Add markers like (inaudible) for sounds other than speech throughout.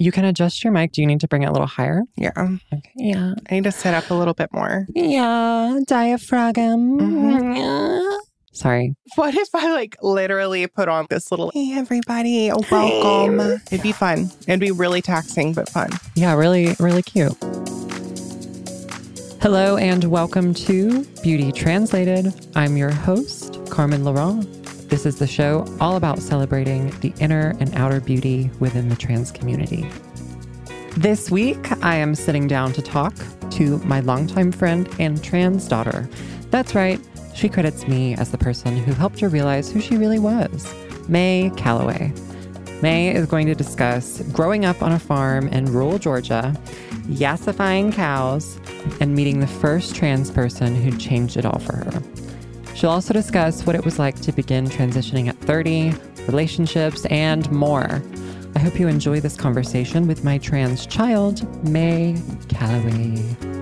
You can adjust your mic. Do you need to bring it a little higher? Yeah. Okay. Yeah. I need to sit up a little bit more. Yeah. Diaphragm. Mhm. Yeah. Sorry. What if I like literally put on this little, hey, everybody, welcome? It'd be fun. It'd be really taxing, but fun. Yeah, really, really cute. Hello and welcome to Beauty Translated. I'm your host, Carmen Laurent. This is the show all about celebrating the inner and outer beauty within the trans community. This week, I am sitting down to talk to my longtime friend and trans daughter. That's right, she credits me as the person who helped her realize who she really was Mae Callaway. Mae is going to discuss growing up on a farm in rural Georgia, yassifying cows, and meeting the first trans person who changed it all for her. She'll also discuss what it was like to begin transitioning at 30, relationships, and more. I hope you enjoy this conversation with my trans child, Mae Callaway.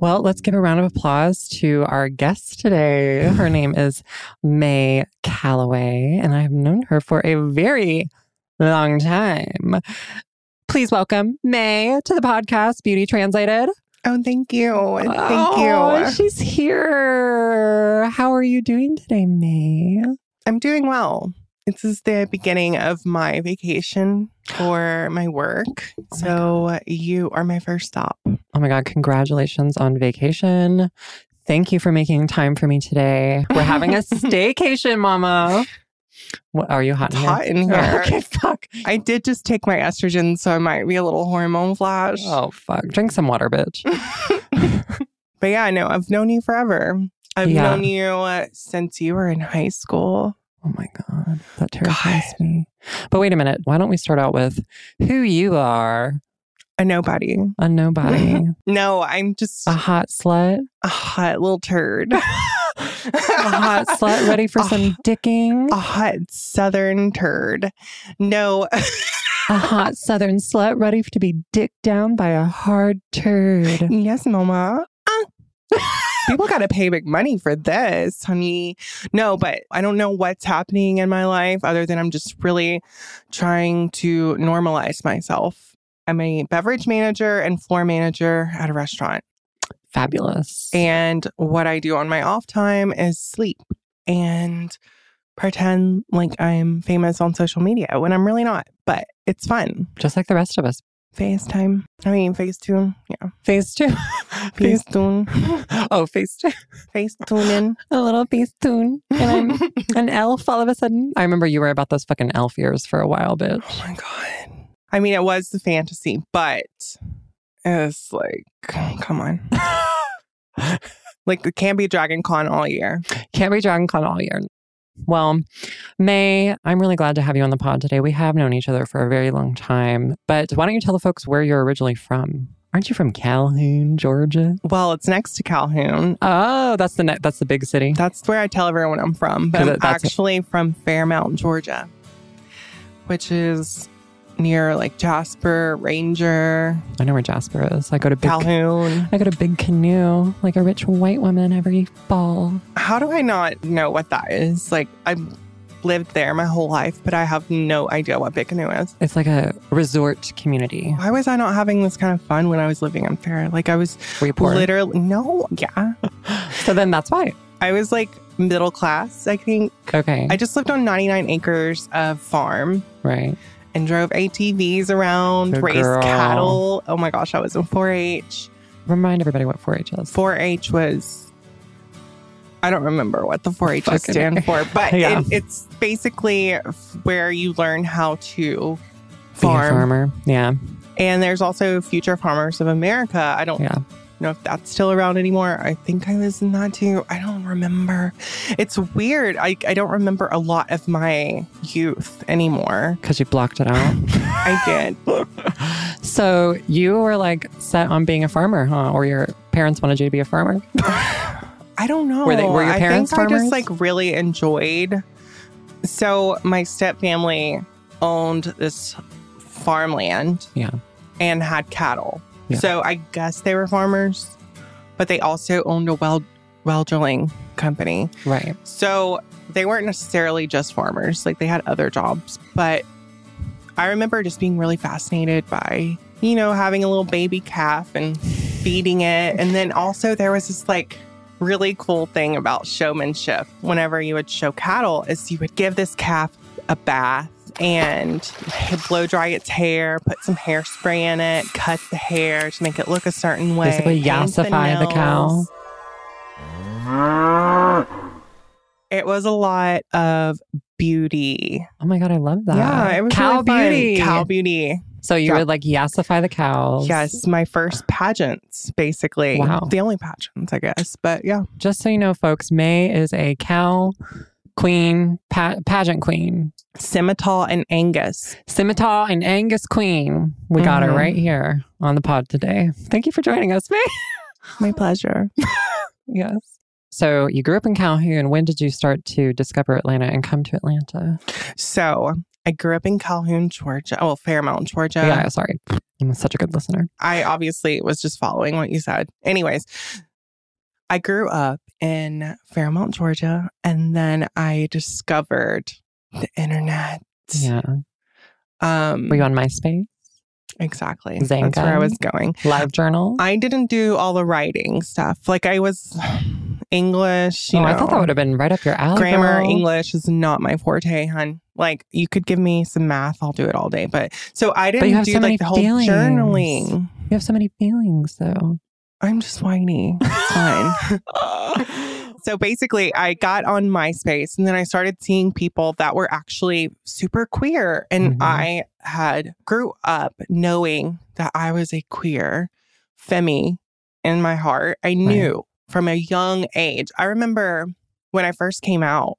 Well, let's give a round of applause to our guest today. Her (sighs) name is Mae Callaway, and I've known her for a very long time. Please welcome Mae to the podcast, Beauty Translated. Oh, thank you. Thank Oh, you. She's here. How are you doing today, Mae? I'm doing well. This is the beginning of my vacation for my work. so you are my first stop. Oh my God, congratulations on vacation. Thank you for making time for me today. We're having a (laughs) staycation, Mama. What, are you hot in here? hot in here. (laughs) Okay, fuck. I did just take my estrogen, so I might be a little hormone flash. Oh, fuck. Drink some water, bitch. (laughs) But yeah, no, I've known you forever. I've Yeah. known you uh, since you were in high school. Oh my God. That terrifies me. But wait a minute. Why don't we start out with who you are? A nobody. A nobody, (laughs) No, I'm just a hot slut, a hot little turd. (laughs) (laughs) a hot slut ready for A some dicking, a hot southern turd. No, a hot southern slut ready to be dicked down by a hard turd. yes, mama. Ah. People got to pay big money for this, honey. No, but I don't know what's happening in my life other than I'm just really trying to normalize myself. I'm a beverage manager and floor manager at a restaurant. Fabulous. And what I do on my off time is sleep and pretend like I'm famous on social media when I'm really not. But it's fun. just like the rest of us. FaceTime. I mean, Facetune. Yeah. Phase two. Phase, Facetune. (laughs) oh, phase two. Facetuning. (laughs) A little phase tune. And I'm (laughs) an elf all of a sudden. I remember you were about those fucking elf ears for a while, bitch. Oh my God. I mean, it was the fantasy, but it's like, come on. like, it can't be Dragon Con all year. Can't be Dragon Con all year. Well, Mae, I'm really glad to have you on the pod today. We have known each other for a very long time, but why don't you tell the folks where you're originally from? Aren't you from Calhoun, Georgia? Well, it's next to Calhoun. Oh, that's the ne- that's the big city. That's where I tell everyone I'm from. but I'm it- actually from Fairmount, Georgia, which is near like Jasper, Ranger, I know where Jasper is. I go to big. Calhoun. I go to Big Canoe like a rich white woman every fall. How do I not know what that is? Like, I've lived there my whole life, but I have no idea what Big Canoe is. It's like a resort community. Why was I not having this kind of fun when I was living in Fair? Like, I was poor? literally, no, yeah. (laughs) So then that's why. I was like middle class, I think. Okay. I just lived on 99 acres of farm right. and drove ATVs around, Good raised girl. cattle. Oh my gosh, I was in 4 H. Remind everybody what 4-H is. 4 H was, I don't remember what the 4 H's Fucking stand for, but (laughs) Yeah. it, it's basically where you learn how to Being a farm. farmer. Yeah. And there's also Future Farmers of America. I don't Yeah. know if that's still around anymore. I think I was in that too. I don't remember. It's weird. I, I don't remember a lot of my youth anymore. Because you blocked it out. (laughs) I did. (laughs) so you were like set on being a farmer, huh? Or your parents wanted you to be a farmer? I don't know. Were they- were your I parents think I just like really enjoyed. So my step family owned this farmland Yeah. and had cattle. Yeah. So I guess they were farmers, but they also owned a well well drilling company. Right. So they weren't necessarily just farmers, like they had other jobs. But I remember just being really fascinated by, you know, having a little baby calf and feeding it. And then also there was this like really cool thing about showmanship. Whenever you would show cattle, is you would give this calf a bath and blow dry its hair, put some hairspray in it, cut the hair to make it look a certain way. Basically, paint the yassify the cow. It was a lot of beauty. Oh my God, I love that. Yeah, it was cow really fun. beauty. Cow beauty. So you Yeah. would like yassify the cows. Yes, my first pageants, basically. Wow. The only pageants, I guess. But yeah. Just so you know, folks, Mae is a cow queen, pa- pageant queen, Simmental and Angus. Simmental and Angus queen. We got her Mhm. right here on the pod today. Thank you for joining us, Mae. (laughs) My pleasure. yes. So you grew up in Calhoun. When did you start to discover Atlanta and come to Atlanta? So I grew up in Calhoun, Georgia. Oh, Fairmount, Georgia. yeah, sorry. I'm such a good listener. I obviously was just following what you said. Anyways, I grew up in Fairmount, Georgia, and then I discovered the internet. Yeah. Um, Were you on MySpace? exactly. Xanga? That's where I was going. Live journal? I didn't do all the writing stuff. Like I was English, you oh, know. I thought that would have been right up your alley. grammar, girl. English is not my forte, hun. Like you could give me some math, I'll do it all day. But so I didn't you have do so many like the whole feelings. journaling. You have so many feelings, though. I'm just whiny. It's fine. (laughs) (laughs) so basically, I got on MySpace and then I started seeing people that were actually super queer. And Mhm. I had grew up knowing that I was a queer femi in my heart. I knew from a young age. I remember when I first came out,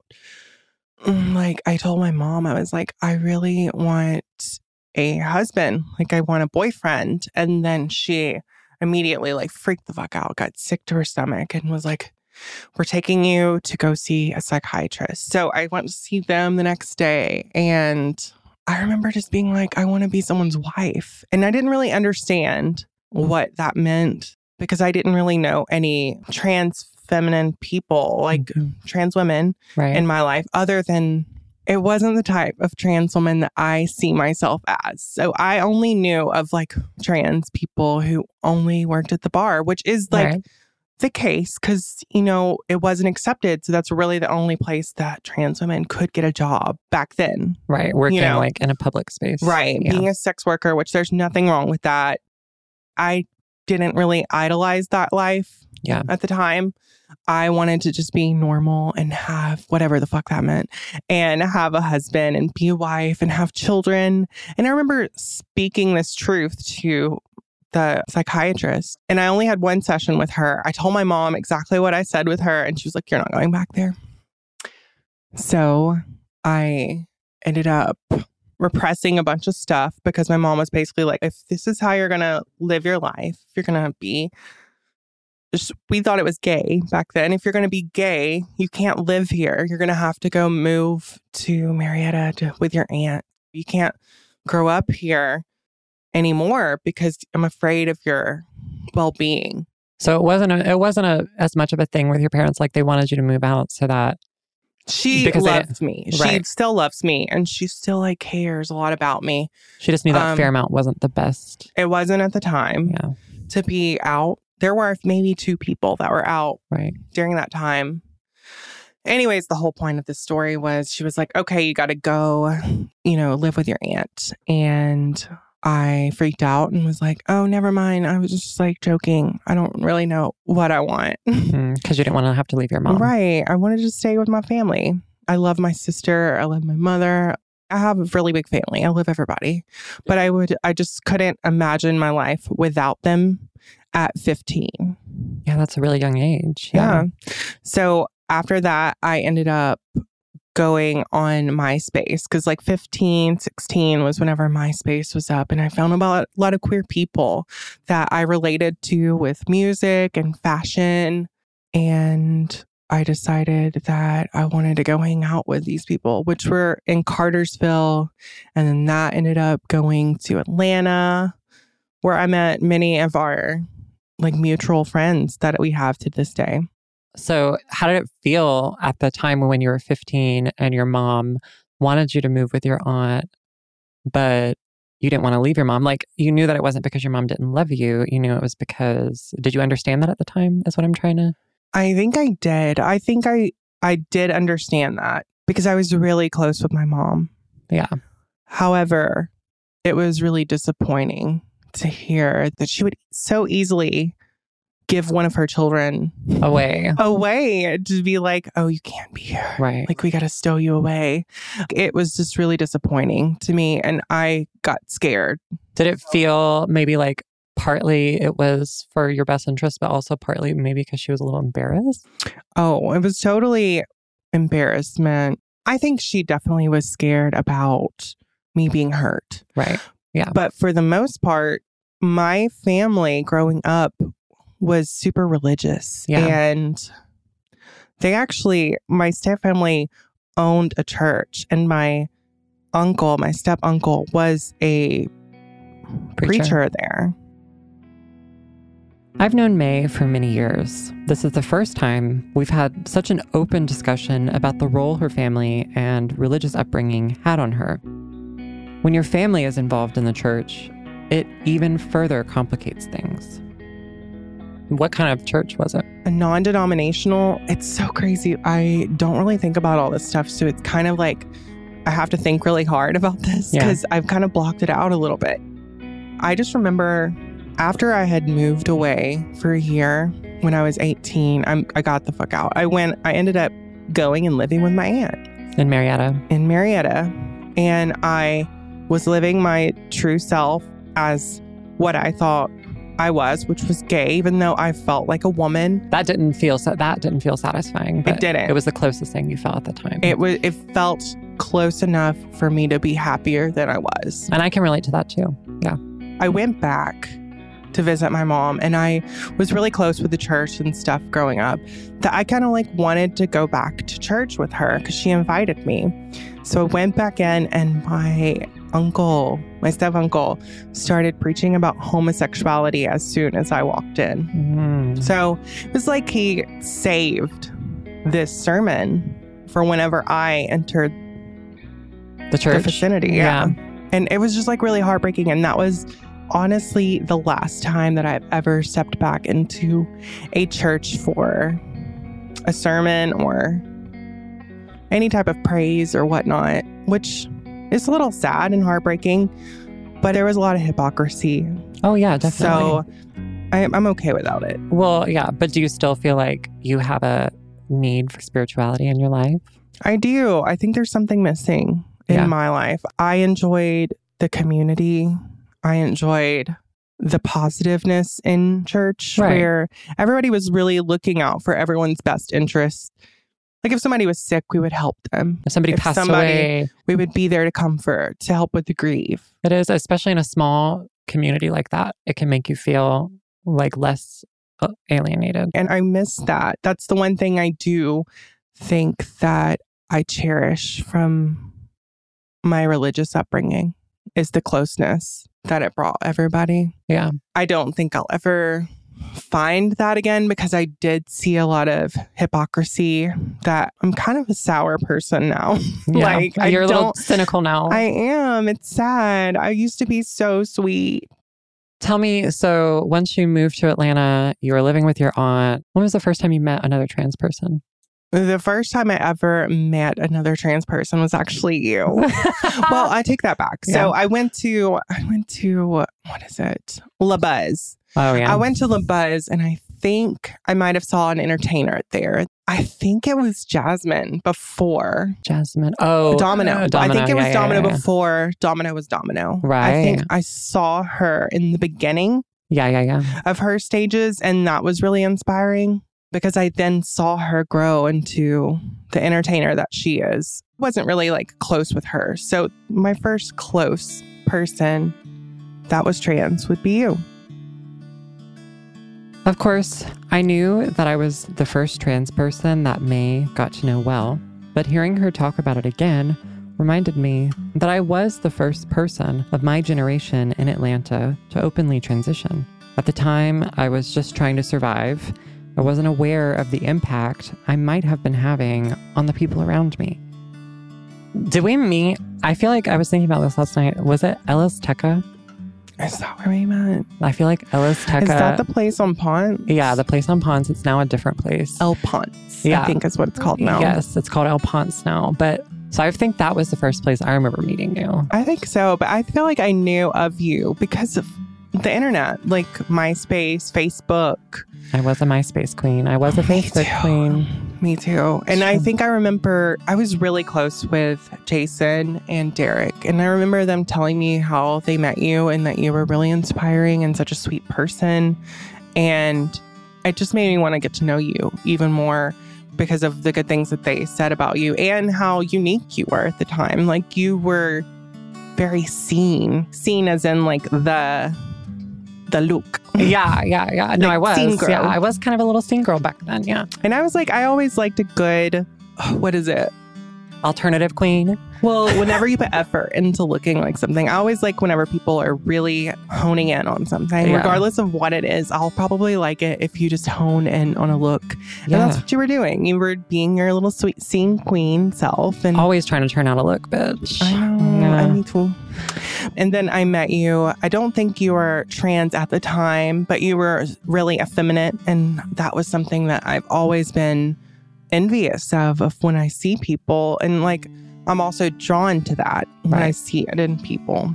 mm, like I told my mom, I was like, I really want a husband. Like I want a boyfriend. And then she immediately like freaked the fuck out, got sick to her stomach, and was like, We're taking you to go see a psychiatrist. So I went to see them the next day. And I remember just being like, I want to be someone's wife. And I didn't really understand what that meant because I didn't really know any trans feminine people, like Mhm. trans women Right. in my life, other than it wasn't the type of trans woman that I see myself as. So I only knew of like trans people who only worked at the bar, which is like right. the case because, you know, it wasn't accepted. So that's really the only place that trans women could get a job back then. Right. Working know. like in a public space. Right. Yeah. Being a sex worker, which there's nothing wrong with that. I didn't really idolize that life Yeah. at the time. I wanted to just be normal and have whatever the fuck that meant and have a husband and be a wife and have children. And I remember speaking this truth to the psychiatrist. And I only had one session with her. I told my mom exactly what I said with her, and she was like, You're not going back there. So I ended up repressing a bunch of stuff because my mom was basically like, if this is how you're going to live your life, you're going to be, we thought it was gay back then. If you're going to be gay, you can't live here. You're going to have to go move to Marietta to, with your aunt. You can't grow up here anymore because I'm afraid of your well being. So it wasn't a, it wasn't a, as much of a thing with your parents. Like they wanted you to move out so that she Because loves me. right. She still loves me, and she still like cares a lot about me. she just knew that Um, Fairmount wasn't the best. It wasn't at the time Yeah, to be out. There were maybe two people that were out right. during that time. Anyways, the whole point of this story was she was like, okay, you got to go, you know, live with your aunt. And I freaked out and was like, oh, never mind. I was just like joking. I don't really know what I want. (laughs) Because Mm, you didn't want to have to leave your mom. Right. I wanted to stay with my family. I love my sister. I love my mother. I have a really big family. I love everybody. But I would, I just couldn't imagine my life without them at 15. Yeah, that's a really young age. Yeah. So after that, I ended up going on MySpace because like 15, 16 was whenever MySpace was up. And I found about a lot of queer people that I related to with music and fashion. And I decided that I wanted to go hang out with these people, which were in Cartersville. And then that ended up going to Atlanta, where I met many of our like mutual friends that we have to this day. So, how did it feel at the time when you were 15 and your mom wanted you to move with your aunt, but you didn't want to leave your mom? Like, you knew that it wasn't because your mom didn't love you. You knew it was because, did you understand that at the time? Is what I'm trying to. I think I did. I think I I did understand that because I was really close with my mom. Yeah. However, it was really disappointing to hear that she would so easily give one of her children Away. away to be like, "Oh, you can't be here." Right. Like we got to stow you away. It was just really disappointing to me and I got scared. Did it feel maybe like partly it was for your best interest, but also partly maybe because she was a little embarrassed? Oh, it was totally embarrassment. I think she definitely was scared about me being hurt. Right. Yeah. But for the most part, my family growing up was super religious. Yeah. And they actually, my step family owned a church, and my uncle, my step uncle, was a preacher there. I've known May for many years. This is the first time we've had such an open discussion about the role her family and religious upbringing had on her. When your family is involved in the church, it even further complicates things. What kind of church was it? a non-denominational it's so crazy i don't really think about all this stuff so it's kind of like i have to think really hard (laughs) about this Yeah. because i've kind of blocked it out a little bit i just remember after i had moved away for a year when i was 18 I'm, i got the fuck out i went i ended up going and living with my aunt In Marietta? in marietta and i was living my true self as what i thought i was which was gay even though i felt like a woman That didn't feel so that didn't feel satisfying. But didn't. It was the closest thing you felt at the time. it was it felt close enough for me to be happier than I was. and I can relate to that too. Yeah. I went back to visit my mom and I was really close with the church and stuff growing up that I kind of like wanted to go back to church with her cuz she invited me. So I went back in and my uncle, my step uncle started preaching about homosexuality as soon as I walked in. Mm. So it was like he saved this sermon for whenever I entered The church? the vicinity. Yeah. And it was just like really heartbreaking. And that was honestly the last time that I've ever stepped back into a church for a sermon or any type of praise or whatnot, which is a little sad and heartbreaking. But there was a lot of hypocrisy. Oh yeah, definitely. So I, I'm okay without it. well, yeah, but do you still feel like you have a need for spirituality in your life? I do. I think there's something missing in Yeah. my life. I enjoyed the community. I enjoyed the positiveness in church Right. where everybody was really looking out for everyone's best interest. Like if somebody was sick, we would help them. If somebody If passed somebody- away, We would be there to comfort, to help with the grief. it is, especially in a small community like that, it can make you feel like less uh, alienated. And I miss that. That's the one thing I do think that I cherish from my religious upbringing is the closeness that it brought everybody. Yeah. I don't think I'll ever find that again because I did see a lot of hypocrisy that I'm kind of a sour person now. (laughs) Yeah. Like, I You're a little don't- cynical now. I am. It's sad. I used to be so sweet. Tell me, so once you moved to Atlanta, you were living with your aunt. When was the first time you met another trans person? The first time I ever met another trans person was actually you. (laughs) well, I take that back. So Yeah. I went to I went to what is it? La Buzz. Oh yeah, I went to La Buzz and I think I might have saw an entertainer there. I think it was Jasmine before Jasmine. Oh, Domino. uh, I think it was yeah, Domino yeah, yeah. before Domino was Domino. Right. I think I saw her in the beginning Yeah, yeah, yeah. of her stages and that was really inspiring because I then saw her grow into the entertainer that she is. Wasn't really like close with her. So my first close person that was trans would be you. Of course, I knew that I was the first trans person that Mae got to know well, but hearing her talk about it again reminded me that I was the first person of my generation in Atlanta to openly transition. At the time, I was just trying to survive. I wasn't aware of the impact I might have been having on the people around me. Did we meet? I feel like I was thinking about this last night. Was it El Azteca? Is that where we met? I feel like Ellis. Is that the place on Ponce? Yeah, the place on Ponce. It's now a different place. El Ponce. Yeah. I think is what it's called now. Yes, it's called El Ponce now. But so I think that was the first place I remember meeting you. I think so, but I feel like I knew of you because of the internet, like MySpace, Facebook. I was a MySpace queen. I was a oh, Facebook too. queen. Me too. And I think I remember I was really close with Jason and Derek. And I remember them telling me how they met you and that you were really inspiring and such a sweet person. And it just made me want to get to know you even more because of the good things that they said about you and how unique you were at the time. Like you were very seen, seen as in like the the look. Yeah, yeah, yeah. No, Like I was. Yeah, I was kind of a little scene girl back then. Yeah. And I was like, I always liked a good (sighs) what is it? Alternative queen. Well, whenever you put effort into looking like something, I always like whenever people are really honing in on something, Yeah. regardless of what it is. I'll probably like it if you just hone in on a look. And Yeah. that's what you were doing. You were being your little sweet scene queen self. And Always trying to turn out a look, bitch. I know, Yeah. I me too. And then I met you. I don't think you were trans at the time, but you were really effeminate. And that was something that I've always been envious of, of when I see people. And like, I'm also drawn to that when I see it in people.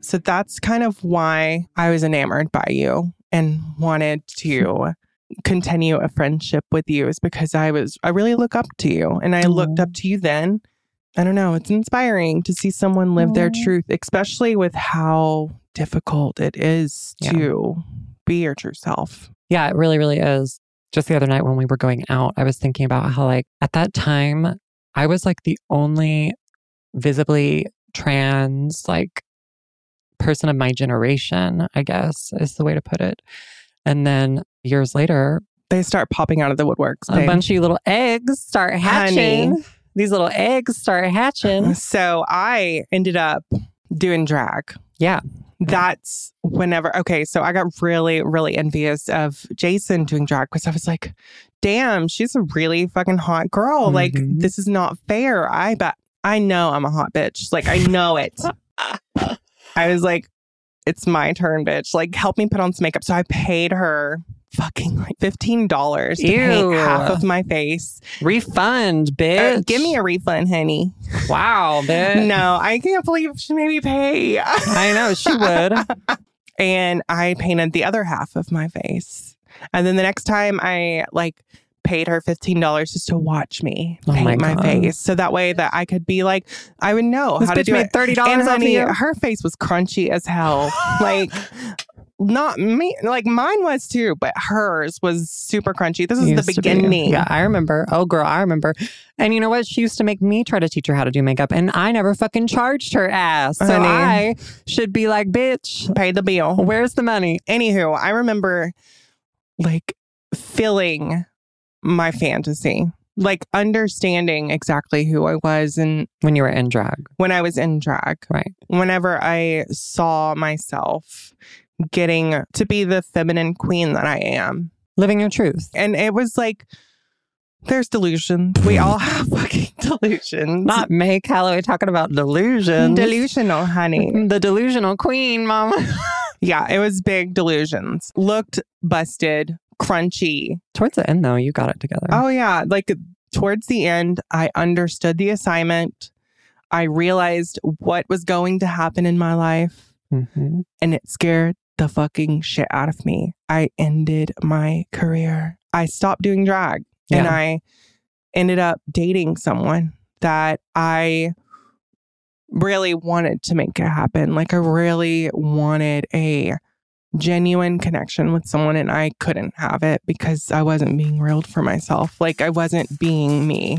So that's kind of why I was enamored by you and wanted to (laughs) continue a friendship with you is because I was I really look up to you and I looked up mm-hmm. to you then. I don't know, it's inspiring to see someone live their mm-hmm. truth, especially with how difficult it is Yeah. to be your true self. Yeah, it really, really is. Just the other night when we were going out, I was thinking about how, like, at that time, I was like the only visibly trans, like, person of my generation, I guess is the way to put it. And then years later, They start popping out of the woodworks. a bunch of little eggs start hatching. Honey. These little eggs start hatching. So I ended up doing drag. Yeah. That's whenever, okay, so I got really, really envious of Jason doing drag because I was like, damn, she's a really fucking hot girl. Like, Mhm. this is not fair. I bet, I know I'm a hot bitch. Like, I know it. (laughs) I was like, it's my turn, bitch. Like, help me put on some makeup. So I paid her fucking like $15 to paint half of my face. Refund, bitch. Uh, give me a refund, honey. wow, (laughs) bitch. No, I can't believe she made me pay. I know she would. (laughs) and I painted the other half of my face. And then the next time I like paid her $15 just to watch me Oh paint my my, face. So that way that I could be like, I would know This how to do made it. thirty dollars And honey, her face was crunchy as hell. (laughs) like not me, like mine was too, but hers was super crunchy. This is Used the to be. beginning. Yeah, I remember. Oh, girl, I remember. And you know what? She used to make me try to teach her how to do makeup, and I never fucking charged her ass. So Honey. I should be like, bitch, Pay the bill. where's the money? Anywho, I remember like filling my fantasy, like understanding exactly who I was and When you were in drag, when I was in drag. right? whenever I saw myself getting to be the feminine queen that I am. Living your truth. And it was like, there's delusions. We (laughs) all have fucking (laughs) delusions. Not Mae Callaway talking about delusions. delusional, honey. (laughs) The delusional queen, mama. yeah, it was big delusions. Looked busted, crunchy. Towards the end, though, you got it together. Oh, yeah. Like towards the end, I understood the assignment. I realized what was going to happen in my life. Mhm. and it scared the fucking shit out of me. I ended my career. I stopped doing drag and I ended up dating someone that I really wanted to make it happen. Like, I really wanted a genuine connection with someone, and I couldn't have it because I wasn't being real for myself. Like, I wasn't being me.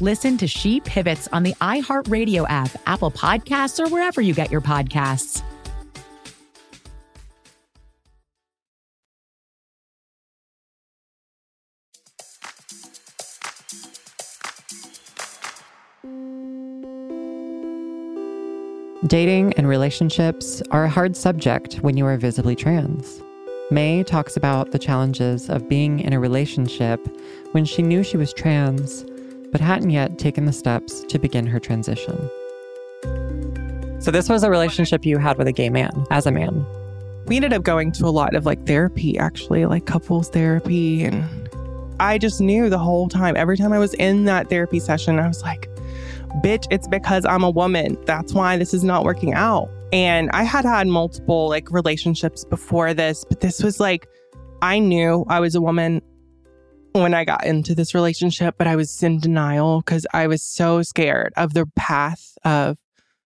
Listen to She Pivots on the iHeartRadio app, Apple Podcasts, or wherever you get your podcasts. Dating and relationships are a hard subject when you are visibly trans. Mae talks about the challenges of being in a relationship when she knew she was trans, but hadn't yet taken the steps to begin her transition. So, this was a relationship you had with a gay man as a man. we ended up going to a lot of like therapy actually like couples therapy and i just knew the whole time every time i was in that therapy session i was like bitch it's because i'm a woman that's why this is not working out and i had had multiple like relationships before this but this was like i knew i was a woman when i got into this relationship but i was in denial because i was so scared of the path of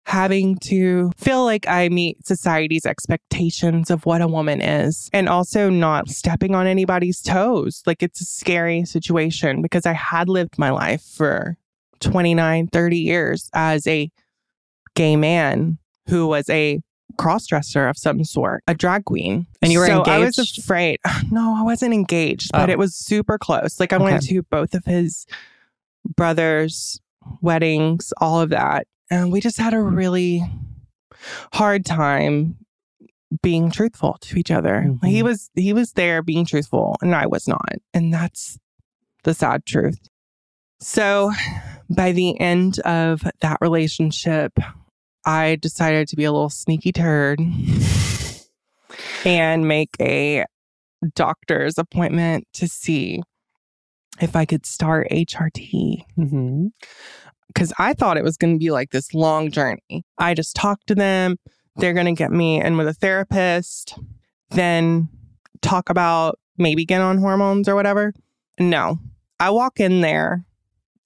having to feel like I meet society's expectations of what a woman is and also not stepping on anybody's toes. Like it's a scary situation because I had lived my life for 29, 30 years as a gay man who was a cross dresser of some sort, a drag queen. And you were so I was engaged? afraid. (sighs) No, I wasn't engaged, but Oh. it was super close. Like I went to both of his brothers' weddings, all of that. And we just had a really hard time being truthful to each other. Mhm. He was he was there being truthful and I was not. And that's the sad truth. So (sighs) by the end of that relationship, I decided to be a little sneaky turd (laughs) and make a doctor's appointment to see if I could start HRT Mm-hmm. because I thought it was going to be like this long journey. I just talked to them. They're going to get me in with a therapist, then talk about maybe get on hormones or whatever. No, I walk in there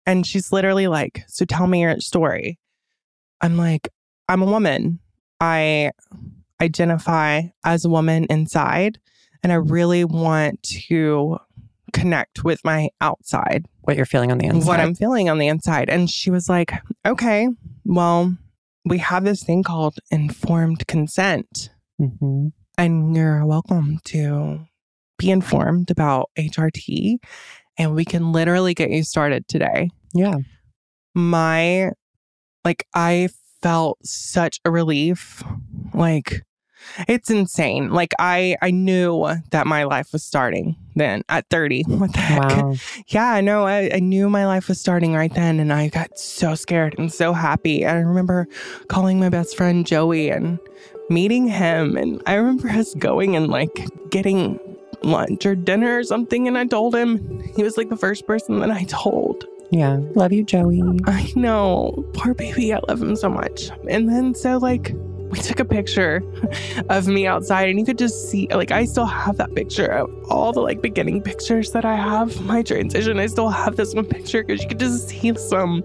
and she's literally like, So tell me your story. I'm like, I'm a woman. I identify as a woman inside, and I really want to connect with my outside What you're feeling on the inside. what I'm feeling on the inside. And she was like, okay, well, we have this thing called informed consent, hmm and you're welcome to be informed about HRT, and we can literally get you started today. Yeah. My, like, I felt such a relief. Like, it's insane. Like I I knew that my life was starting then at 30. (laughs) What the heck? Wow. Yeah, I know. I, I knew my life was starting right then, and I got so scared and so happy. And I remember calling my best friend Joey and meeting him. And I remember us going and like getting lunch or dinner or something. And I told him, he was like the first person that I told. Yeah. Love you, Joey. I know. Poor baby. I love him so much. And then so like we took a picture of me outside and you could just see like I still have that picture of all the like beginning pictures that I have my transition. I still have this one picture because you could just see some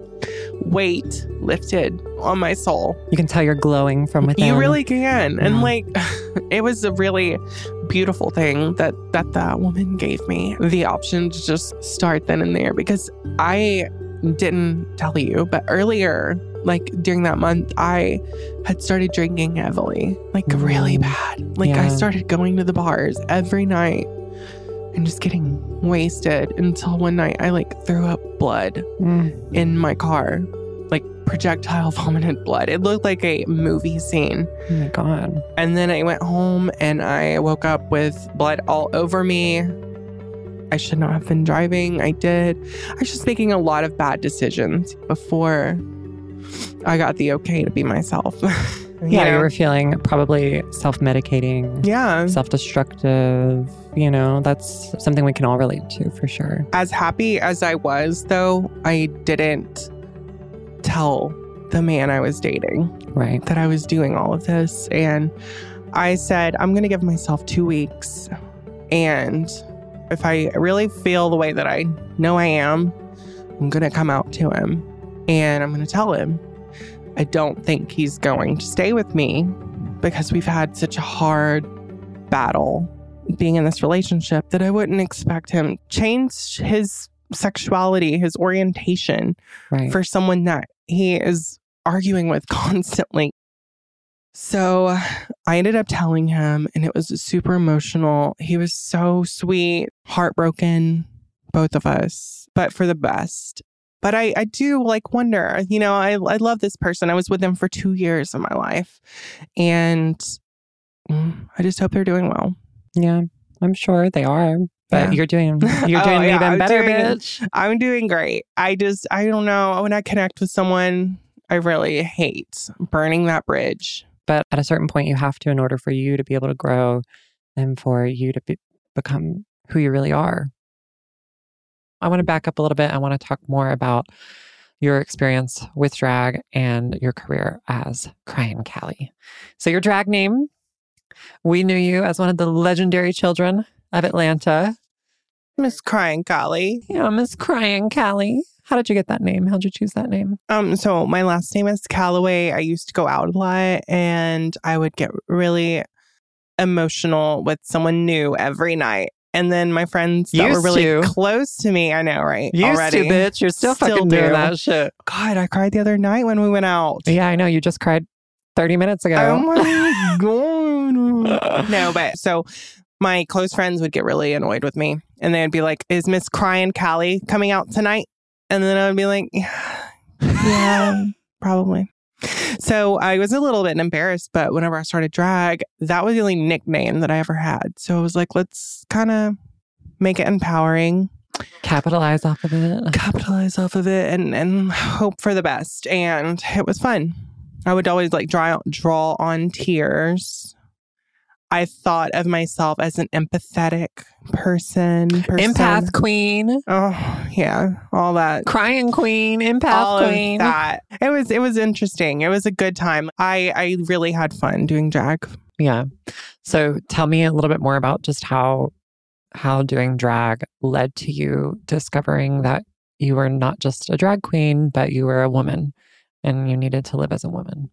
weight lifted on my soul. You can tell you're glowing from within. You really can. And like (sighs) it was a really beautiful thing that that that woman gave me the option to just start then and there because I didn't tell you, but earlier like during that month I had started drinking heavily, like really Mm. bad. Like I started going to the bars every night and just getting wasted until one night I like threw up blood Mm. in my car, like projectile (laughs) vomited blood. It looked like a movie scene. Oh my God. And then I went home and I woke up with blood all over me. I should not have been driving. I did. I was just making a lot of bad decisions before I got the okay to be myself. (laughs) You Yeah, you know? were feeling probably self medicating, yeah. self destructive. You know, that's something we can all relate to for sure. As happy as I was, though, I didn't tell the man I was dating. Right. that I was doing all of this. And I said, I'm going to give myself two weeks. And if I really feel the way that I know I am, I'm going to come out to him and I'm going to tell him. I don't think he's going to stay with me because we've had such a hard battle being in this relationship that I wouldn't expect him change his sexuality, his orientation Right. for someone that he is arguing with (laughs) constantly. So I ended up telling him, and it was super emotional. He was so sweet, heartbroken, both of us, but for the best. But I, I do like wonder, you know, I, I love this person. I was with them for two years of my life. And mm, I just hope they're doing well. yeah, I'm sure they are. But Yeah. you're doing (laughs) you're Oh, doing yeah, even I'm better, doing- bitch. I'm doing great. I just, I don't know. When I connect with someone, I really hate burning that bridge. But at a certain point, you have to in order for you to be able to grow and for you to be, become who you really are. I want to back up a little bit. I want to talk more about your experience with drag and your career as Crying Callie. So, your drag name, we knew you as one of the legendary children of Atlanta. Miss Crying Callie. Yeah, Miss Crying Callie. How did you get that name? How'd you choose that name? Um, so my last name is Callaway. I used to go out a lot and I would get really emotional with someone new every night. And then my friends that were really to. close to me, I know, right? Used already. to, bitch. You're still, Still fucking do. doing that shit. God, I cried the other night when we went out. Yeah, I know. You just cried 30 minutes ago. Oh my (laughs) God. no, but so my close friends would get really annoyed with me and they'd be like, Is Miss Crying Callie coming out tonight? And then I would be like, Yeah, yeah (laughs) probably. So I was a little bit embarrassed, but whenever I started drag, that was the only nickname that I ever had. So I was like, let's kind of make it empowering capitalize off of it capitalize off of it and and hope for the best and it was fun i would always like draw draw on tears I thought of myself as an empathetic person, person. Empath queen. Oh, yeah. All that. Crying queen, empath all queen. that. It was it was interesting. It was a good time. I I really had fun doing drag. Yeah. So tell me a little bit more about just how how doing drag led to you discovering that you were not just a drag queen, but you were a woman and you needed to live as a woman.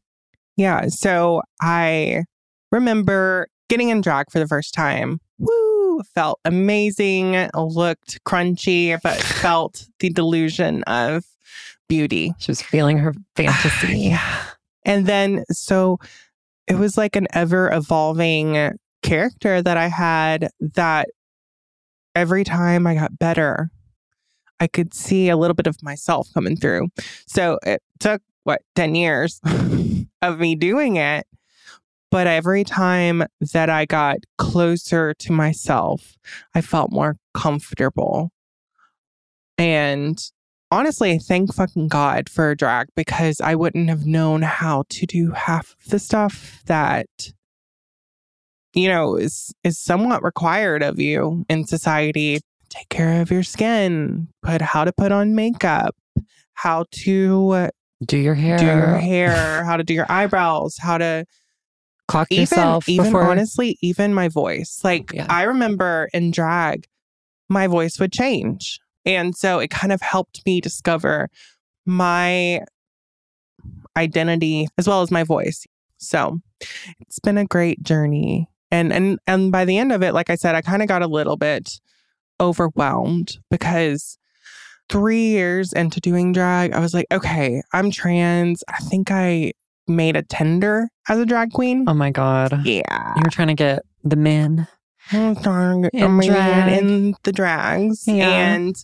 Yeah. So I remember getting in drag for the first time. Woo! Felt amazing, looked crunchy, but (laughs) felt the delusion of beauty. She was feeling her fantasy. (sighs) yeah. And then, so it was like an ever evolving character that I had that every time I got better, I could see a little bit of myself coming through. So it took what 10 years (laughs) of me doing it. But every time that I got closer to myself, I felt more comfortable. And honestly, I thank fucking God for drag because I wouldn't have known how to do half of the stuff that you know, is is somewhat required of you in society. Take care of your skin, put how to put on makeup, how to uh, do your hair, do your hair, (laughs) how to do your eyebrows, how to clock even, yourself. Even before... honestly, even my voice. Like yeah. I remember in drag, my voice would change. And so it kind of helped me discover my identity as well as my voice. So it's been a great journey and and and by the end of it like i said i kind of got a little bit overwhelmed because three years into doing drag i was like okay i'm trans i think i made a Tinder as a drag queen oh my god yeah you were trying to get the men in, drag. in the drags yeah. and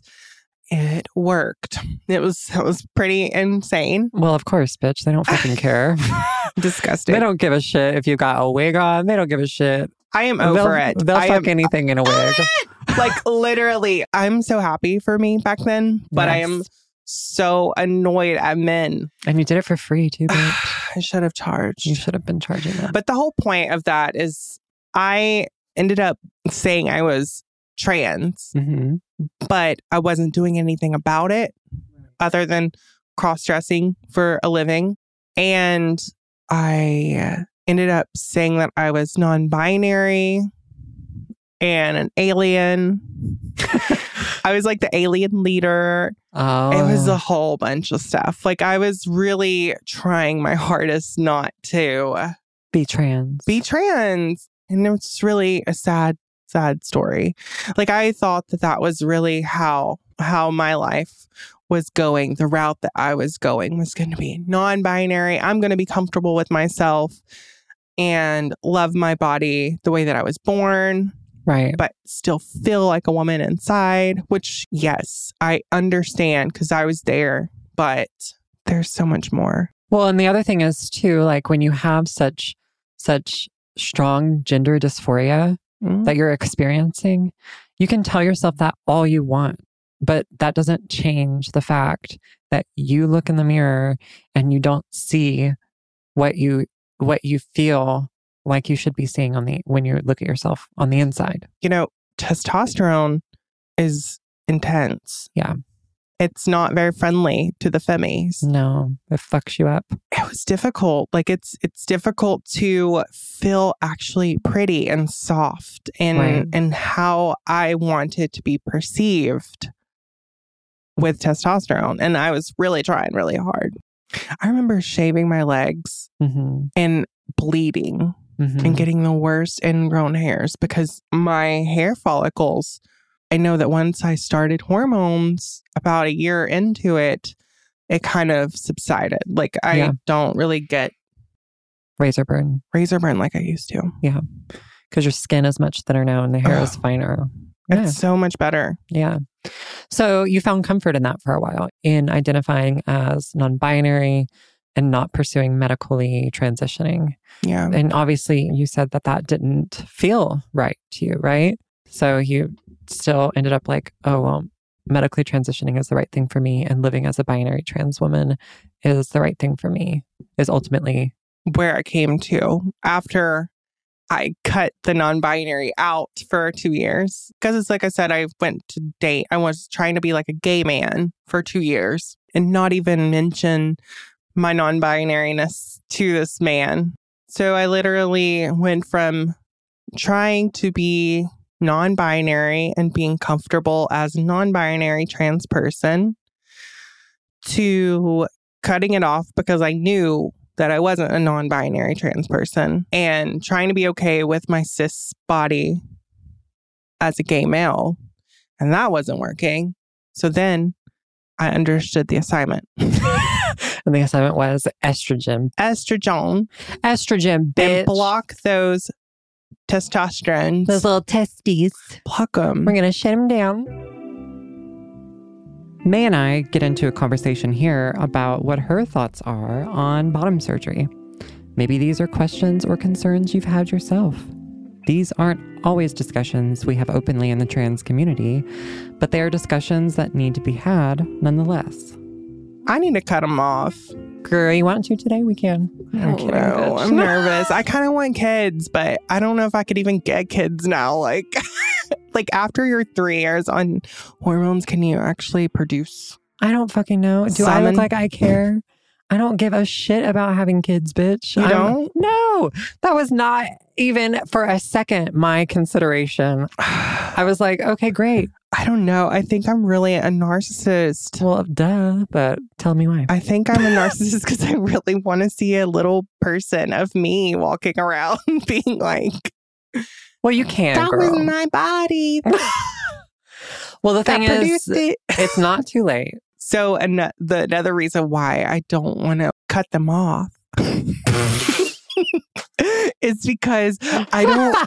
it worked. It was it was pretty insane. Well, of course, bitch. They don't (laughs) fucking care. Disgusting. They don't give a shit if you got a wig on. They don't give a shit. I am over they'll, it. They'll I fuck am, anything in a wig. like literally, I'm so happy for me back then, but yes. I am so annoyed at men. And you did it for free too, (sighs) bitch. I should have charged. You should have been charging that. But the whole point of that is I ended up saying I was trans, mm-hmm. but I wasn't doing anything about it other than cross dressing for a living. And I ended up saying that I was non binary and an alien. (laughs) I was like the alien leader. Oh. It was a oh. whole bunch of stuff. Like I was really trying my hardest not to be trans. Be trans. And it was really a sad, sad story. Like I thought that that was really how how my life was going, the route that I was going was going to be non-binary. I'm going to be comfortable with myself and love my body the way that I was born. Right. But still feel like a woman inside, which, yes, I understand because I was there, but there's so much more. Well, and the other thing is, too, like when you have such, such strong gender dysphoria mm-hmm. that you're experiencing, you can tell yourself that all you want. But that doesn't change the fact that you look in the mirror and you don't see what you what you feel like you should be seeing on the when you look at yourself on the inside. You know, testosterone is intense. Yeah. It's not very friendly to the femmies. No, it fucks you up. It was difficult. Like it's it's difficult to feel actually pretty and soft and right. and how I wanted to be perceived with testosterone. And I was really trying really hard. I remember shaving my legs mm-hmm. and bleeding mm-hmm. and getting the worst ingrown hairs because my hair follicles, I know that once I started hormones about a year into it, it kind of subsided. Like I yeah. don't really get Razor burn. razor burn like I used to. Yeah. Because your skin is much thinner now and the hair is finer. Yeah. It's so much better. Yeah. So you found comfort in that for a while in identifying as non binary and not pursuing medically transitioning. Yeah. And obviously, you said that that didn't feel right to you, right? So you still ended up like, oh, well, medically transitioning is the right thing for me, and living as a binary trans woman is the right thing for me, is ultimately, Where I came to after I cut the non binary out for two years. Because it's like I said, I went to date. I was trying to be like a gay man for two years and not even mention my non binariness to this man. So I literally went from trying to be non binary and being comfortable as a non binary trans person to cutting it off because I knew that I wasn't a non binary trans person and trying to be okay with my cis body as a gay male. And that wasn't working. So then I understood the assignment. (laughs) and the assignment was estrogen. Estrogen Estrogen, and block those testosterone. Those little testes. block them. We're going to shut them down. Mae and I get into a conversation here about what her thoughts are on bottom surgery. Maybe these are questions or concerns you've had yourself. These aren't always discussions we have openly in the trans community, but they are discussions that need to be had nonetheless. I need to cut them off. Girl, you want to today? We can. I'm kidding, No, bitch. I'm (laughs) nervous. I kind of want kids, but I don't know if I could even get kids now. Like, (laughs) like after your three years on hormones, can you actually produce? I don't fucking know. Do I look like I care? I don't give a shit about having kids, bitch. You I'm- don't? No, that was not even for a second my consideration. (sighs) I was like, okay, great. I don't know. I think I'm really a narcissist. Well, duh, but tell me why. I think I'm a narcissist because I really want to see a little person of me walking around (laughs) being like, well, you can't. that girl. was my body (laughs) well, the thing is, it. it's not too late. So, an- the another reason why I don't want to cut them off (laughs) is because I don't.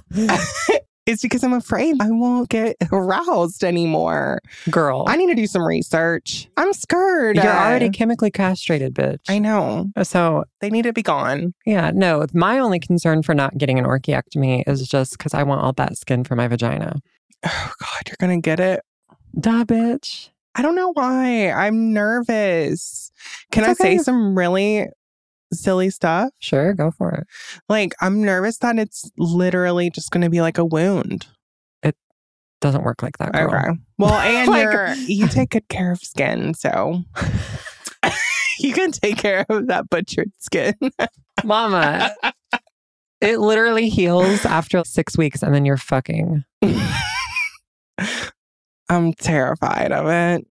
It's because I'm afraid I won't get (laughs) aroused anymore. Girl, I need to do some research. I'm scared. you're already chemically castrated, bitch. I know. So, They need to be gone. yeah, no, my only concern for not getting an orchiectomy is just because I want all that skin for my vagina. (sighs) Oh God, you're gonna get it. Duh, bitch. I don't know why. I'm nervous. Can It's I okay. say some really silly stuff? Sure, go for it. Like, I'm nervous that it's literally just going to be like a wound. It doesn't work like that, girl. Okay. Well, and (laughs) Like- you take good care of skin. So (laughs) you can take care of that butchered skin. (laughs) Mama, it literally heals after six weeks and then you're fucking. I'm terrified of it.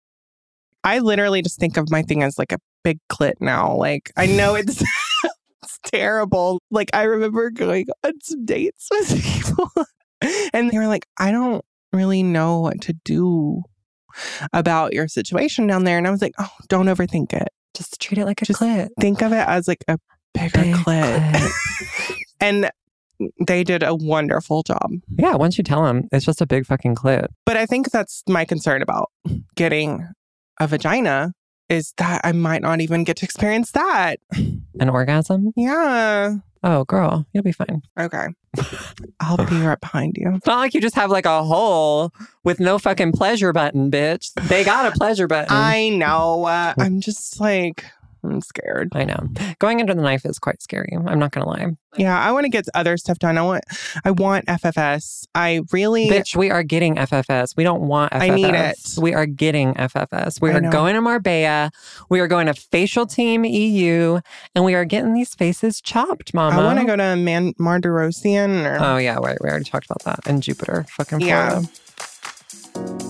I literally just think of my thing as like a big clit now. Like, I know it's. (laughs) It's terrible. Like I remember going on some dates with (laughs) people and they were like, I don't really know what to do about your situation down there. And I was like, oh, don't overthink it. Just treat it like a Just clit. Think of it as like a bigger Big clit. clit. (laughs) and they did a wonderful job. yeah, once you tell them, it's just a big fucking clit. But I think that's my concern about getting a vagina is that I might not even get to experience that. An orgasm? Yeah. Oh, girl, you'll be fine. Okay. (laughs) I'll be right behind you. It's not like you just have like a hole with no fucking pleasure button, bitch. They got a pleasure button. I know. Uh, I'm just like, I'm scared. I know. Going under the knife is quite scary. I'm not gonna lie. Yeah, I want to get other stuff done. I want, I want FFS. I really, Bitch, we are getting FFS. We don't want FFS. I need it. We are getting FFS. We I are know. going to Marbella. We are going to Facial Team EU, and we are getting these faces chopped, Mama. I want to go to Man Mardirossian or Oh yeah, wait, we already talked about that in Jupiter, fucking Yeah. Florida. Happy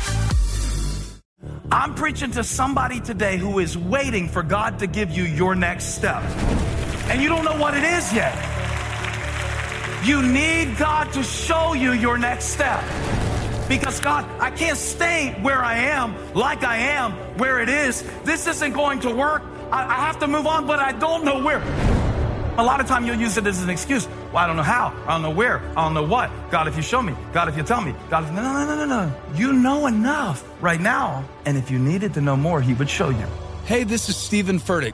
I'm preaching to somebody today who is waiting for God to give you your next step. And you don't know what it is yet. You need God to show you your next step. Because God, I can't stay where I am, like I am, where it is. This isn't going to work. I, I have to move on, but I don't know where. A lot of time you'll use it as an excuse. Well, I don't know how. I don't know where. I don't know what. God, if you show me. God, if you tell me. God, if, no, no, no, no, no. You know enough right now. And if you needed to know more, He would show you. Hey, this is Stephen Furtick.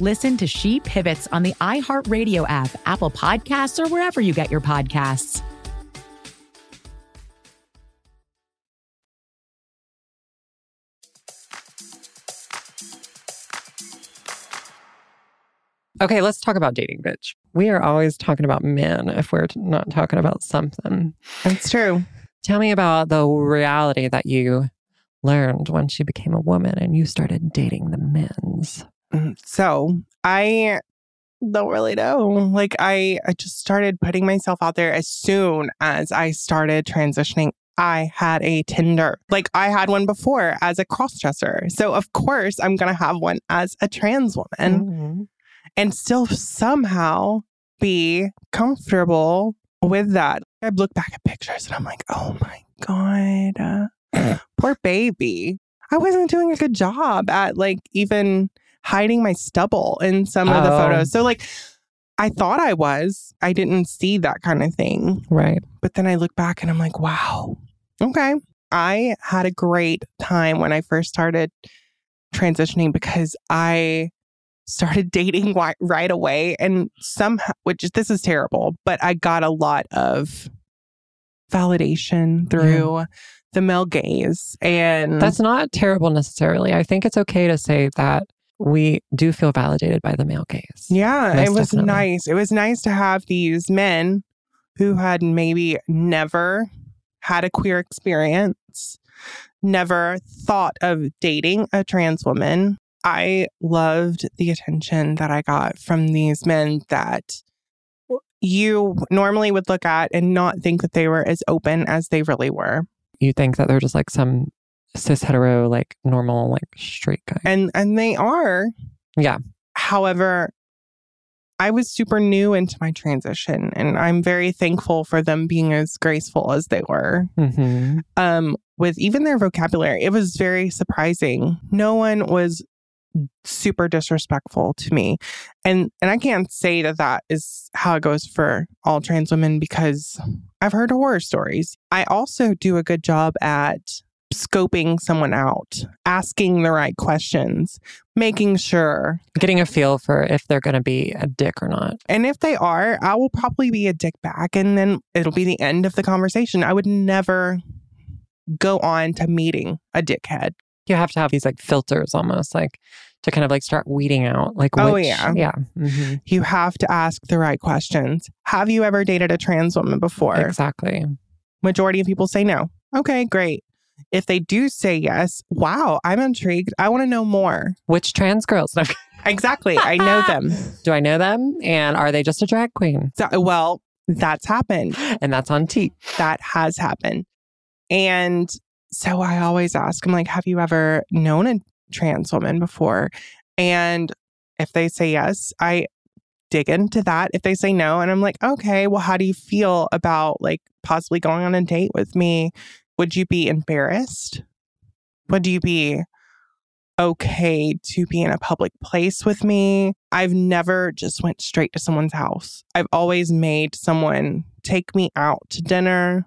Listen to She Pivots on the iHeartRadio app, Apple Podcasts, or wherever you get your podcasts. Okay, let's talk about dating, bitch. We are always talking about men if we're not talking about something. That's true. Tell me about the reality that you learned once you became a woman and you started dating the men's. Mm, So I don't really know. Like I, I just started putting myself out there as soon as I started transitioning. I had a Tinder. Like I had one before as a crossdresser. So of course I'm gonna have one as a trans woman Mhm. and still somehow be comfortable with that. I look back at pictures and I'm like, oh my God. uh, (clears throat) poor baby. I wasn't doing a good job at like even hiding my stubble in some of the Oh. photos. So like I thought I was. I didn't see that kind of thing. Right. But then I look back and I'm like, wow. Okay. I had a great time when I first started transitioning because I started (laughs) dating right away and somehow which is this is terrible, but I got a lot of validation through the male gaze and That's not terrible necessarily. I think it's okay to say that we do feel validated by the male gaze. Yeah, Most it was definitely. nice. It was nice to have these men who had maybe never had a queer experience, never thought of dating a trans woman. I loved the attention that I got from these men that you normally would look at and not think that they were as open as they really were. You think that they're just like some cis hetero, like normal, like straight guy. And and they are. Yeah. However, I was super new into my transition and I'm very thankful for them being as graceful as they were. hmm Um with even their vocabulary, it was very surprising. No one was super disrespectful to me. And and I can't say that that is how it goes for all trans women because I've heard horror stories. I also do a good job at scoping someone out, asking the right questions, making sure. Getting a feel for if they're going to be a dick or not. And if they are, I will probably be a dick back and then it'll be the end of the conversation. I would never go on to meeting a dickhead. You have to have these like filters almost like to kind of like start weeding out like Oh, which, yeah. yeah hmm You have to ask the right questions. Have you ever dated a trans woman before? exactly Majority of people say no. Okay, great. If they do say yes, wow, I'm intrigued. I want to know more. which trans girls (laughs) Exactly. I know them. (laughs) do I know them and are they just a drag queen So, well, That's happened. And that's on T. That has happened. And so I always ask them, like, have you ever known a trans woman before? And if they say yes, I dig into that. If they say no, and I'm like, okay, well, how do you feel about like possibly going on a date with me? Would you be embarrassed? Would you be okay to be in a public place with me? I've never just went straight to someone's house. I've always made someone take me out to dinner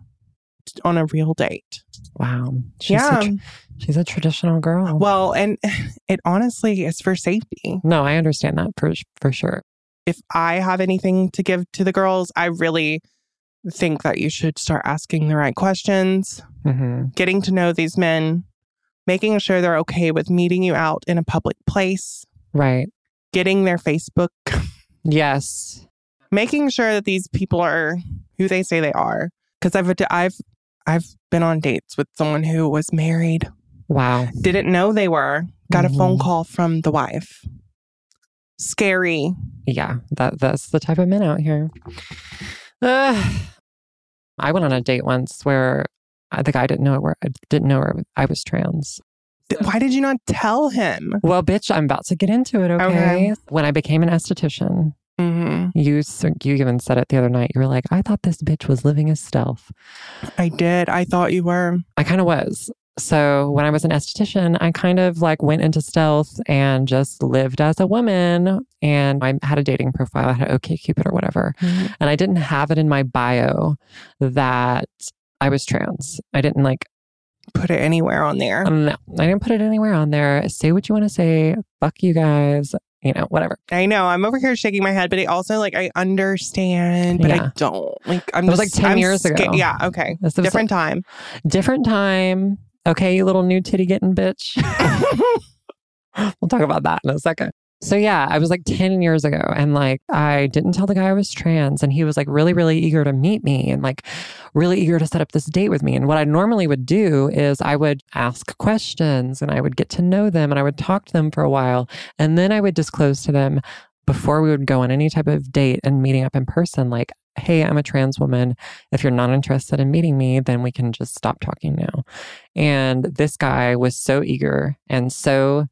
on a real date. Wow. She's yeah. A she's a traditional girl. Well, and (sighs) it honestly is for safety. no, I understand that for for sure. If I have anything to give to the girls, I really think that you should start asking the right questions, hmm getting to know these men, making sure they're okay with meeting you out in a public place, Right. getting their Facebook, Yes. making sure that these people are who they say they are. Because I've I've I've been on dates with someone who was married, Wow. didn't know they were, got a phone Mhm. call from the wife. Scary. Yeah. That that's the type of men out here. Ugh. (sighs) I went on a date once where uh, the guy didn't know where I didn't know where I was trans. Why did you not tell him? Well, bitch, I'm about to get into it. Okay. Okay. When I became an esthetician, hmm you you even said it the other night. You were like, I thought this bitch was living as stealth. I did. I thought you were. I kind of was. So when I was an esthetician, I kind of like went into stealth and just lived as a woman. And I had a dating profile. I had OkCupid or whatever. Mm-hmm. And I didn't have it in my bio that I was trans. I didn't like, Put it anywhere on there. Um, no, I didn't put it anywhere on there. Say what you want to say. Fuck you guys. You know, whatever. I know. I'm over here shaking my head, but it also like I understand, but Yeah. I don't. Like I'm It was just- like 10 I'm years sca- ago. Yeah. Okay. This Different time. different time. Okay, you little new titty getting bitch. (laughs) we'll talk about that in a second. So yeah, I was like 10 years ago and like I didn't tell the guy I was trans and he was like really really eager to meet me and like really eager to set up this date with me and what I normally would do is I would ask questions and I would get to know them and I would talk to them for a while and then I would disclose to them before we would go on any type of date and meeting up in person like hey, I'm a trans woman. If you're not interested in meeting me, then we can just stop talking now. And this guy was so eager and so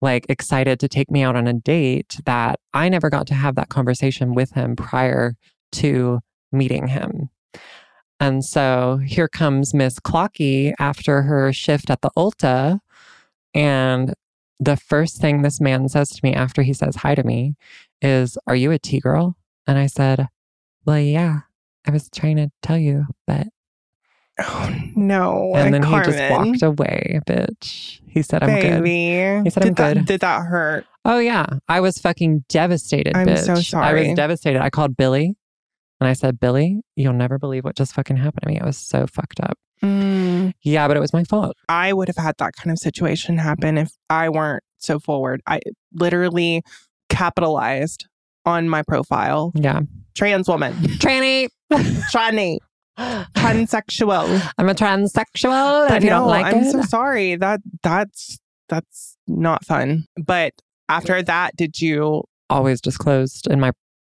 like excited to take me out on a date that I never got to have that conversation with him prior to meeting him. And so here comes Miss Clocky after her shift at the Ulta. And the first thing this man says to me after he says hi to me is, Are you a T girl? And I said, Well, yeah, I was trying to tell you, but. Oh no. And then he just walked away, bitch. He said, I'm good. Baby. He said, did "I'm that, good." Did that hurt? Oh yeah, I was fucking devastated. I'm bitch. so I was devastated. I called Billy, and I said, "Billy, you'll never believe what just fucking happened to me. I was so fucked up." Mm, Yeah, but it was my fault. I would have had that kind of situation happen if I weren't so forward. I literally capitalized on my profile. Yeah, Trans woman. tranny. Tranny. Transsexual. I'm a transsexual. But if you no, don't like it. I'm it, so sorry. That that's that's not fun. But after that, did you always disclosed in my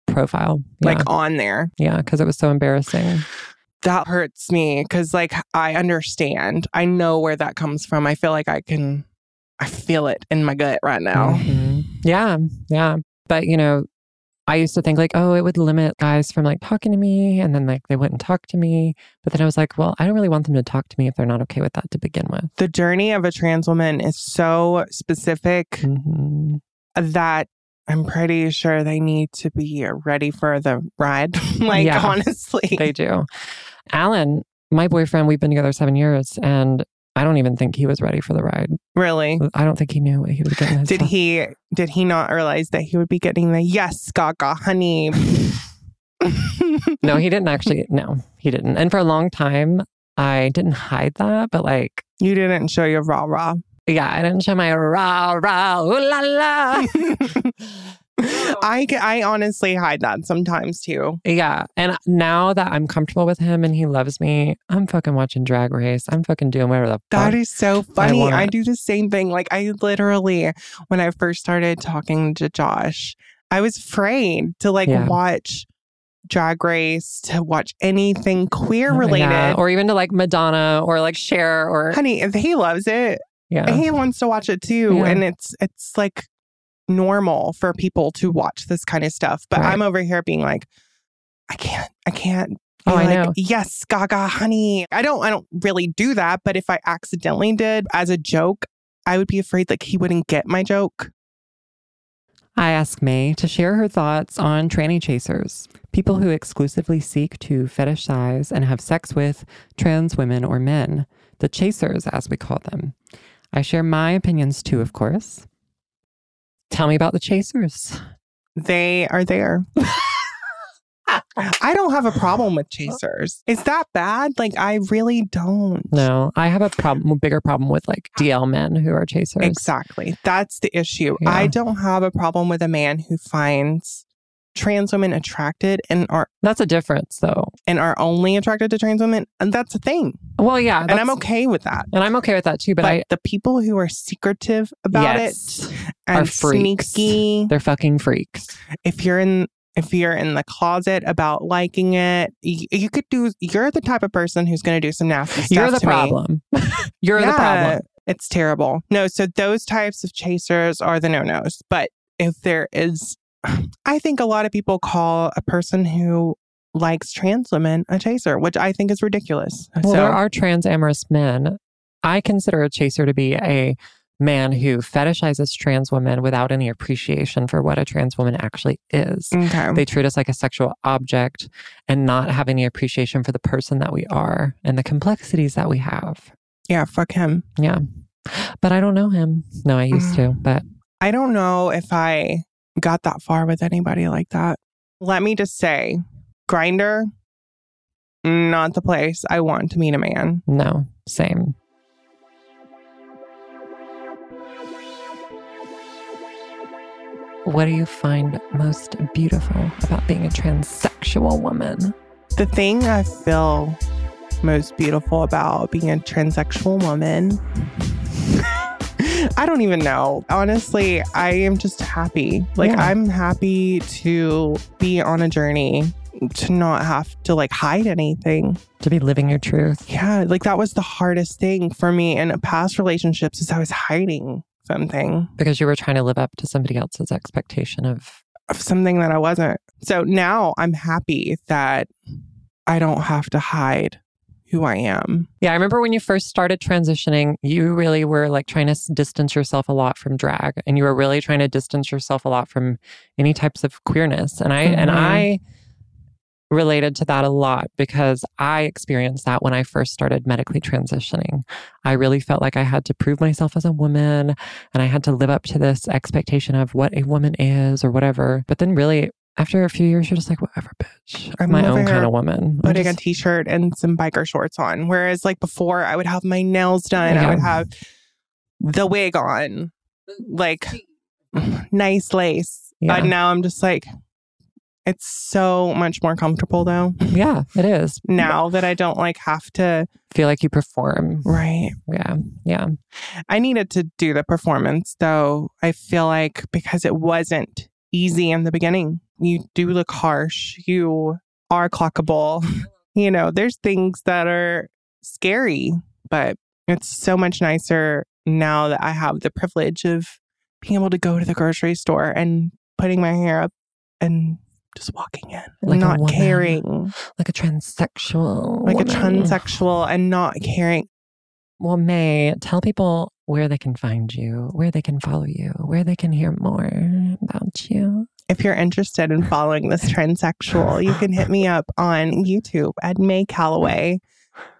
profile. Yeah, like on there? yeah, because it was so embarrassing. That hurts me because like I understand. I know where that comes from. I feel like I can I feel it in my gut right now. Mhm. Yeah, yeah. But you know, I used to think like, oh, it would limit guys from like talking to me, and then like they wouldn't talk to me. But then I was like, well, I don't really want them to talk to me if they're not okay with that to begin with. The journey of a trans woman is so specific Mhm. that I'm pretty sure they need to be ready for the ride. (laughs) like Yeah. honestly. They do. Alan, my boyfriend, we've been together seven years, and I don't even think he was ready for the ride. really? I don't think he knew what he was getting. Did he did he not realize that he would be getting the yes, Gaga, honey? (laughs) No, he didn't actually. No, he didn't. And for a long time, I didn't hide that, but like, You didn't show your rah rah. yeah, I didn't show my rah rah ooh la la. (laughs) (laughs) (laughs) I I honestly hide that sometimes too. yeah, and now that I'm comfortable with him and he loves me, I'm fucking watching Drag Race. I'm fucking doing whatever the fuck. That is so funny. wanna- I, do the same thing. Like I literally, when I first started talking to Josh, I was afraid to like Yeah. watch Drag Race, to watch anything queer oh related. Yeah, or even to like Madonna or like Cher or Honey, if he loves it, yeah. he wants to watch it too. Yeah. And it's it's like normal for mm. people to watch this kind of stuff. But Right. I'm over here being like, I can't, I can't. Oh, I like, know. Yes, Gaga, honey. I don't, I don't really do that. But if I accidentally did as a joke, I would be afraid like he wouldn't get my joke. I asked Mae to share her thoughts on tranny chasers, people who exclusively seek to fetishize and have sex with trans women or men, the chasers, as we call them. I share my opinions too, of course. Tell me about the chasers. They are there. I don't have a problem with chasers. Is that bad? Like, I really don't. No, I have a problem, a bigger problem with like DL men who are chasers. Exactly. That's the issue. Yeah. I don't have a problem with a man who finds trans women attracted and are That's a difference, though. and are only attracted to trans women. And that's a thing. Well, yeah, and I'm okay with that. and I'm okay with that too. But, But, I the people who are secretive about yes, it and are freaks. sneaky, they're fucking freaks. if you're in if you're in the closet about liking it, you, you could do. You're the type of person who's going to do some nasty stuff. You're the problem. (laughs) You're the problem. It's terrible. No, so those types of chasers are the no nos. But if there is, I think a lot of people call a person who likes trans women a chaser, which I think is ridiculous. Well, so, there are trans amorous men. I consider a chaser to be a man who fetishizes trans women without any appreciation for what a trans woman actually is. okay. They treat us like a sexual object and not have any appreciation for the person that we are and the complexities that we have. yeah, fuck him. Yeah. But I don't know him. No, I used to, Mm. (sighs) but I don't know if I got that far with anybody like that. Let me just say, Grindr, not the place I want to meet a man. no, same. What do you find most beautiful about being a transsexual woman? The thing I feel most beautiful about being a transsexual woman, I don't even know. Honestly, I am just happy. Like, Yeah. I'm happy to be on a journey, to not have to like hide anything. To be living your truth. Yeah, like that was the hardest thing for me in past relationships is I was hiding something because you were trying to live up to somebody else's expectation of of something that I wasn't. So now I'm happy that I don't have to hide who I am. yeah i remember when you first started transitioning you really were like trying to distance yourself a lot from drag and you were really trying to distance yourself a lot from any types of queerness and i and Mhm. i related to that a lot because i experienced that when i first started medically transitioning i really felt like i had to prove myself as a woman and i had to live up to this expectation of what a woman is or whatever but then really after a few years you're just like whatever bitch i'm my own kind of woman I'm Putting just- a t-shirt and some biker shorts on. Whereas like before I would have my nails done. I would have the wig on. Like nice lace. Yeah. But now I'm just like it's so much more comfortable though. yeah it is (laughs) Now that I don't like have to feel like you perform. right. Yeah. Yeah. I needed to do the performance though. I feel like because it wasn't easy in the beginning. You do look harsh. You are clockable. (laughs) You know, there's things that are scary, but it's so much nicer now that I have the privilege of being able to go to the grocery store and putting my hair up and just walking in, Like not woman. caring, Like a transsexual. like a transsexual and not caring. Well, Mae, tell people where they can find you, where they can follow you, where they can hear more about you. If you're interested in following this transsexual, you can hit me up on YouTube at Mae Callaway.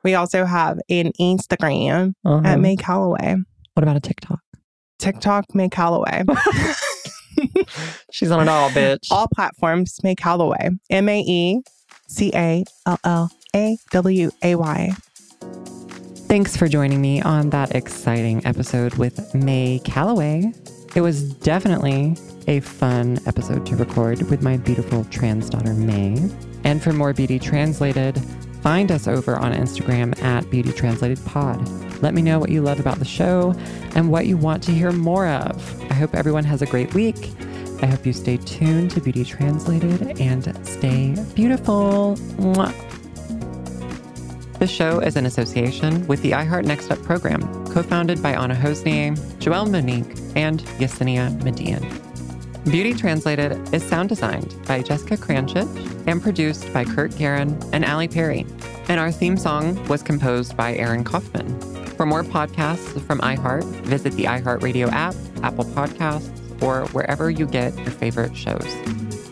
We also have an Instagram Uh-huh. at Mae Callaway, What about a TikTok? TikTok Mae Callaway. (laughs) She's on it all, bitch. All platforms Mae Callaway. M A E C A L L A W A Y. Thanks for joining me on that exciting episode with Mae Callaway. It was definitely a fun episode to record with my beautiful trans daughter, Mae. And for more Beauty Translated, find us over on Instagram at Beauty Translated Pod. Let me know what you love about the show and what you want to hear more of. I hope everyone has a great week. I hope you stay tuned to Beauty Translated and stay beautiful. Mwah. The show is in association with the iHeart Next Up program, co founded by Anna Hossnieh, Joelle Monique, and Yesenia Median. Beauty Translated is sound designed by Jessica Cranchich and produced by Kurt Guerin and Ali Perry. And our theme song was composed by Aaron Kaufman. For more podcasts from iHeart, visit the iHeartRadio app, Apple Podcasts, or wherever you get your favorite shows.